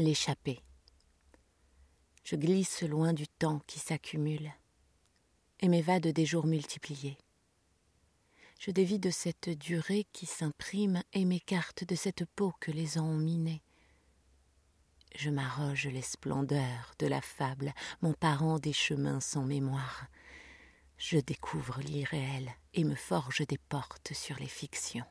L'échappée. Je glisse loin du temps qui s'accumule et m'évade des jours multipliés. Je dévie de cette durée qui s'imprime et m'écarte de cette peau que les ans ont minée. Je m'arroge les splendeurs de la fable, m'emparant des chemins sans mémoire. Je découvre l'irréel et me forge des portes sur les fictions.